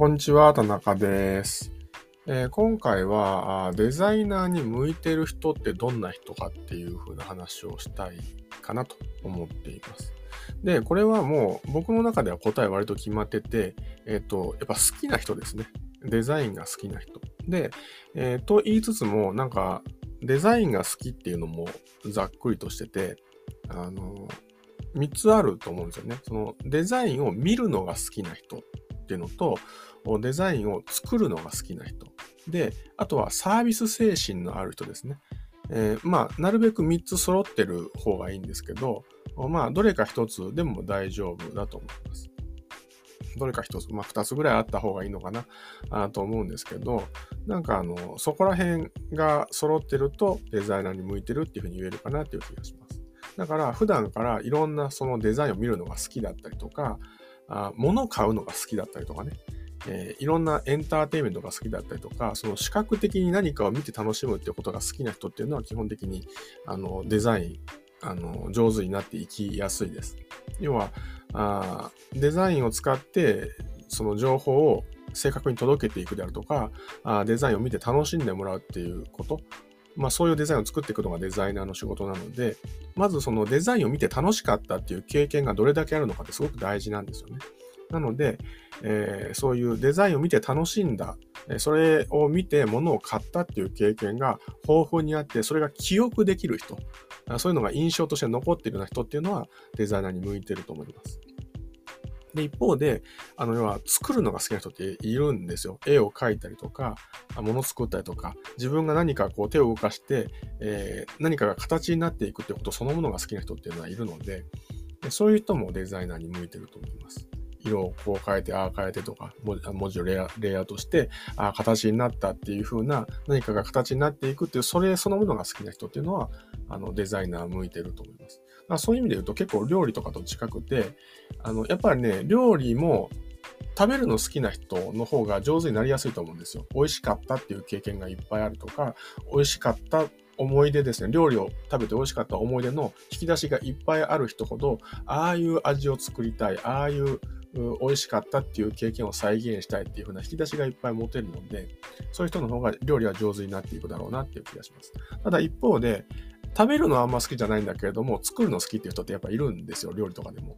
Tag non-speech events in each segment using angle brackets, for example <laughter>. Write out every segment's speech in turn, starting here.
こんにちは、田中です。えー、今回はデザイナーに向いてる人ってどんな人かっていう風な話をしたいかなと思っています。で、これはもう僕の中では答え割と決まってて、えっ、ー、と、やっぱ好きな人ですね。デザインが好きな人。で、えー、と言いつつも、なんかデザインが好きっていうのもざっくりとしてて、あの、3つあると思うんですよね。そのデザインを見るのが好きな人っていうのと、デザインを作るのが好きな人。で、あとはサービス精神のある人ですね。えー、まあ、なるべく3つ揃ってる方がいいんですけど、まあ、どれか1つでも大丈夫だと思います。どれか1つ、まあ、2つぐらいあった方がいいのかなあと思うんですけど、なんかあの、そこら辺が揃ってるとデザイナーに向いてるっていうふうに言えるかなっていう気がします。だから普段からいろんなそのデザインを見るのが好きだったりとか、あ物を買うのが好きだったりとかね、えー、いろんなエンターテインメントが好きだったりとか、その視覚的に何かを見て楽しむっていうことが好きな人っていうのは基本的にあのデザイン、あの上手になっていきやすいです。要はあ、デザインを使ってその情報を正確に届けていくであるとか、あデザインを見て楽しんでもらうっていうこと、まあそういうデザインを作っていくのがデザイナーの仕事なので、まずそのデザインを見て楽しかったっていう経験がどれだけあるのかってすごく大事なんですよね。なので、えー、そういうデザインを見て楽しんだ、それを見て物を買ったっていう経験が豊富にあって、それが記憶できる人、そういうのが印象として残っているような人っていうのはデザイナーに向いてると思います。で、一方で、あの、要は作るのが好きな人っているんですよ。絵を描いたりとか、物作ったりとか、自分が何かこう手を動かして、えー、何かが形になっていくってことそのものが好きな人っていうのはいるので、そういう人もデザイナーに向いてると思います。色をこう変えて、ああ変えてとか、文字をレイアレイアウトして、ああ形になったっていう風な何かが形になっていくっていう、それそのものが好きな人っていうのは、あのデザイナー向いてると思います。まあ、そういう意味で言うと結構料理とかと近くて、あの、やっぱりね、料理も食べるの好きな人の方が上手になりやすいと思うんですよ。美味しかったっていう経験がいっぱいあるとか、美味しかった思い出ですね。料理を食べて美味しかった思い出の引き出しがいっぱいある人ほど、ああいう味を作りたい、ああいう美味しかったっていう経験を再現したいっていう風な引き出しがいっぱい持てるので、そういう人の方が料理は上手になっていくだろうなっていう気がします。ただ一方で、食べるのはあんま好きじゃないんだけれども、作るの好きっていう人ってやっぱいるんですよ、料理とかでも。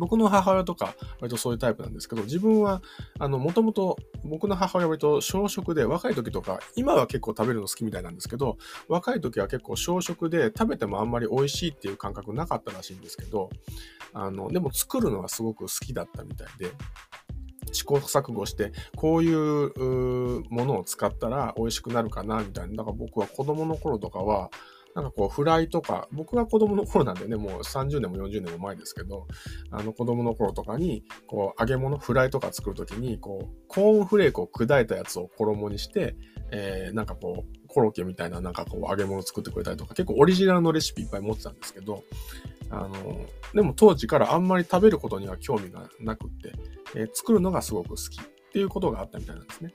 僕の母親とか、割とそういうタイプなんですけど、自分は、あの、もともと、僕の母親割と小食で、若い時とか、今は結構食べるの好きみたいなんですけど、若い時は結構小食で、食べてもあんまり美味しいっていう感覚なかったらしいんですけど、あの、でも作るのがすごく好きだったみたいで、試行錯誤して、こういうものを使ったら美味しくなるかな、みたいな。だから僕は子供の頃とかは、なんかこう、フライとか、僕が子供の頃なんでね、もう30年も40年も前ですけど、あの子供の頃とかに、こう、揚げ物、フライとか作るときに、こう、コーンフレークを砕いたやつを衣にして、えー、なんかこう、コロッケみたいななんかこう、揚げ物作ってくれたりとか、結構オリジナルのレシピいっぱい持ってたんですけど、あの、でも当時からあんまり食べることには興味がなくって、えー、作るのがすごく好きっていうことがあったみたいなんですね。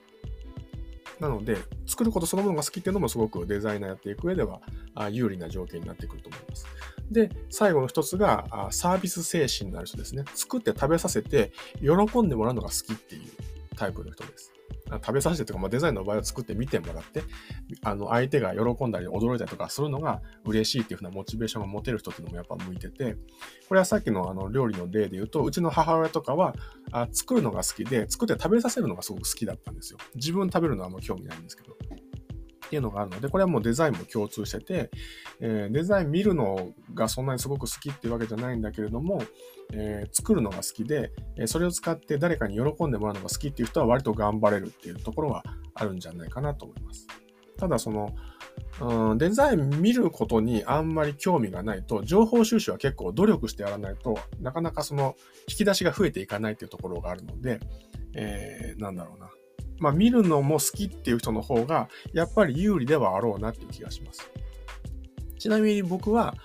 なので、作ることそのものが好きっていうのもすごくデザイナーやっていく上では有利な条件になってくると思います。で、最後の一つがサービス精神のある人ですね。作って食べさせて喜んでもらうのが好きっていうタイプの人です。食べさせてとか、まあ、デザインの場合を作って見てもらって、あの、相手が喜んだり驚いたりとかするのが嬉しいっていうふうなモチベーションが持てる人っていうのもやっぱ向いてて、これはさっきのあの料理の例で言うと、うちの母親とかはあ作るのが好きで、作って食べさせるのがすごく好きだったんですよ。自分食べるのはあんま興味ないんですけど。っていうのがあるので、これはもうデザインも共通してて、えー、デザイン見るのがそんなにすごく好きっていうわけじゃないんだけれども、えー、作るのが好きで、えそれを使って誰かに喜んでもらうのが好きっていう人は割と頑張れるっていうところはあるんじゃないかなと思います。ただその、うん、デザイン見ることにあんまり興味がないと、情報収集は結構努力してやらないとなかなかその引き出しが増えていかないっていうところがあるので、えー、なんだろうな。まあ見るのも好きっていう人の方がやっぱり有利ではあろうなっていう気がします。ちなみに僕は、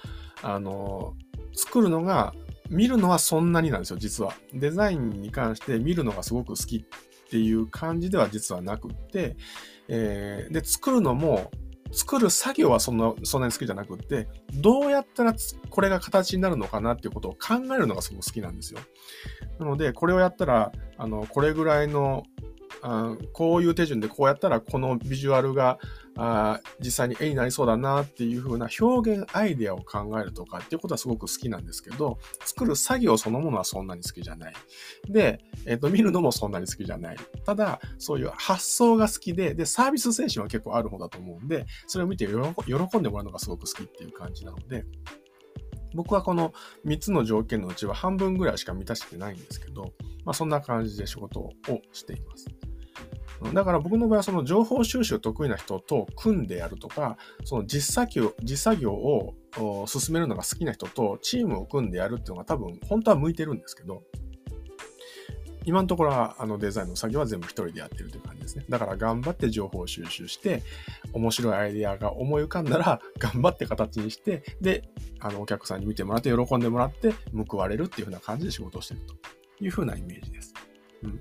あの、作るのが見るのはそんなになんですよ、実は。デザインに関して見るのがすごく好きっていう感じでは実はなくって、えー、で、作るのも作る作業はそんな、そんなに好きじゃなくって、どうやったらこれが形になるのかなっていうことを考えるのがすごく好きなんですよ。なので、これをやったら、あの、これぐらいのあこういう手順でこうやったらこのビジュアルがあ実際に絵になりそうだなっていう風な表現アイデアを考えるとかっていうことはすごく好きなんですけど、作る作業そのものはそんなに好きじゃない。で、えっ、ー、と、見るのもそんなに好きじゃない。ただ、そういう発想が好きで、で、サービス精神は結構ある方だと思うんで、それを見て喜んでもらうのがすごく好きっていう感じなので、僕はこの3つの条件のうちは半分ぐらいしか満たしてないんですけど、まあそんな感じで仕事をしています。だから僕の場合はその情報収集得意な人と組んでやるとか、その実作業実作業を進めるのが好きな人とチームを組んでやるっていうのが多分本当は向いてるんですけど、今のところはあのデザインの作業は全部一人でやってるという感じですね。だから頑張って情報収集して、面白いアイディアが思い浮かんだら <laughs> 頑張って形にして、で、あのお客さんに見てもらって喜んでもらって報われるっていう風な感じで仕事をしてるという風なイメージです。うん。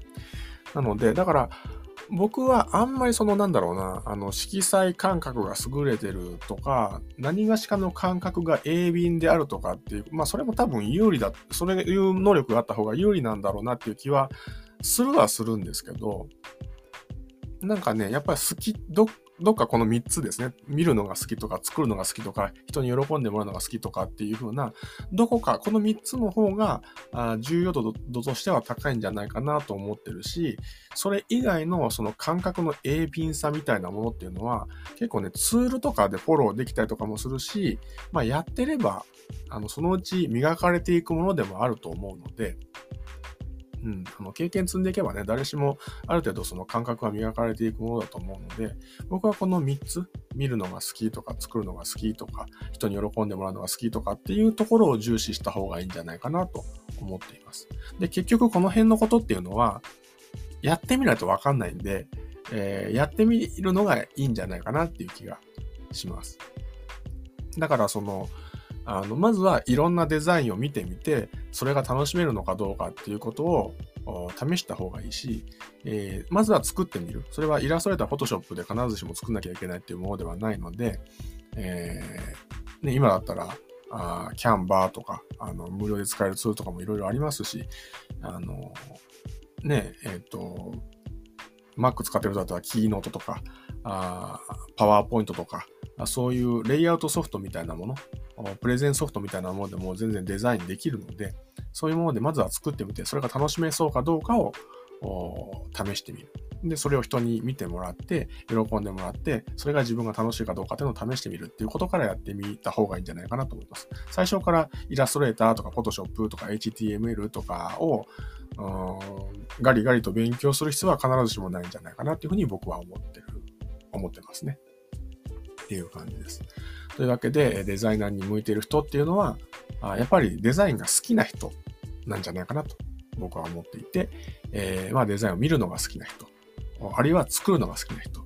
なので、だから、僕はあんまりそのなんだろうな、あの色彩感覚が優れてるとか、何がしかの感覚が鋭敏であるとかっていう、まあそれも多分有利だ、それいう能力があった方が有利なんだろうなっていう気はするはするんですけど、なんかね、やっぱり好き、ど、どっかこの3つですね。見るのが好きとか、作るのが好きとか、人に喜んでもらうのが好きとかっていう風な、どこかこの3つの方が重要度としては高いんじゃないかなと思ってるし、それ以外のその感覚の鋭敏さみたいなものっていうのは、結構ね、ツールとかでフォローできたりとかもするし、まあやってれば、あの、そのうち磨かれていくものでもあると思うので、うん、あの経験積んでいけばね、誰しもある程度その感覚が磨かれていくものだと思うので、僕はこの3つ、見るのが好きとか、作るのが好きとか、人に喜んでもらうのが好きとかっていうところを重視した方がいいんじゃないかなと思っています。で、結局この辺のことっていうのは、やってみないとわかんないんで、えー、やってみるのがいいんじゃないかなっていう気がします。だからその、あの、まずはいろんなデザインを見てみて、それが楽しめるのかどうかっていうことを試した方がいいし、えー、まずは作ってみる。それはイラストレーター、フォトショップで必ずしも作んなきゃいけないっていうものではないので、えー、ね、今だったら、あキャンバーとか、あの、無料で使えるツールとかもいろいろありますし、あの、ね、えっ、ー、と、Mac 使ってる人だったらキーノートとか、あパワーポイントとか、そういうレイアウトソフトみたいなものプレゼンソフトみたいなものでも全然デザインできるので、そういうものでまずは作ってみて、それが楽しめそうかどうかを試してみる。で、それを人に見てもらって、喜んでもらって、それが自分が楽しいかどうかっていうのを試してみるっていうことからやってみた方がいいんじゃないかなと思います。最初からイラストレーターとか Photoshop とか HTML とかをガリガリと勉強する必要は必ずしもないんじゃないかなっていうふうに僕は思ってる、思ってますね。っていう感じです。というわけで、デザイナーに向いている人っていうのは、やっぱりデザインが好きな人なんじゃないかなと僕は思っていて、えー、まあデザインを見るのが好きな人、あるいは作るのが好きな人、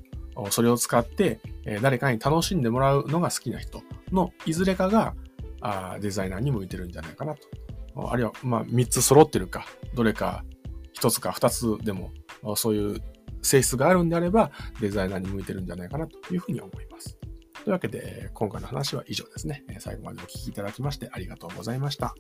それを使って誰かに楽しんでもらうのが好きな人のいずれかがデザイナーに向いてるんじゃないかなと。あるいは、まあ、3つ揃ってるか、どれか1つか2つでも、そういう性質があるんであれば、デザイナーに向いてるんじゃないかなというふうに思います。というわけで、今回の話は以上ですね。最後までお聴きいただきましてありがとうございました。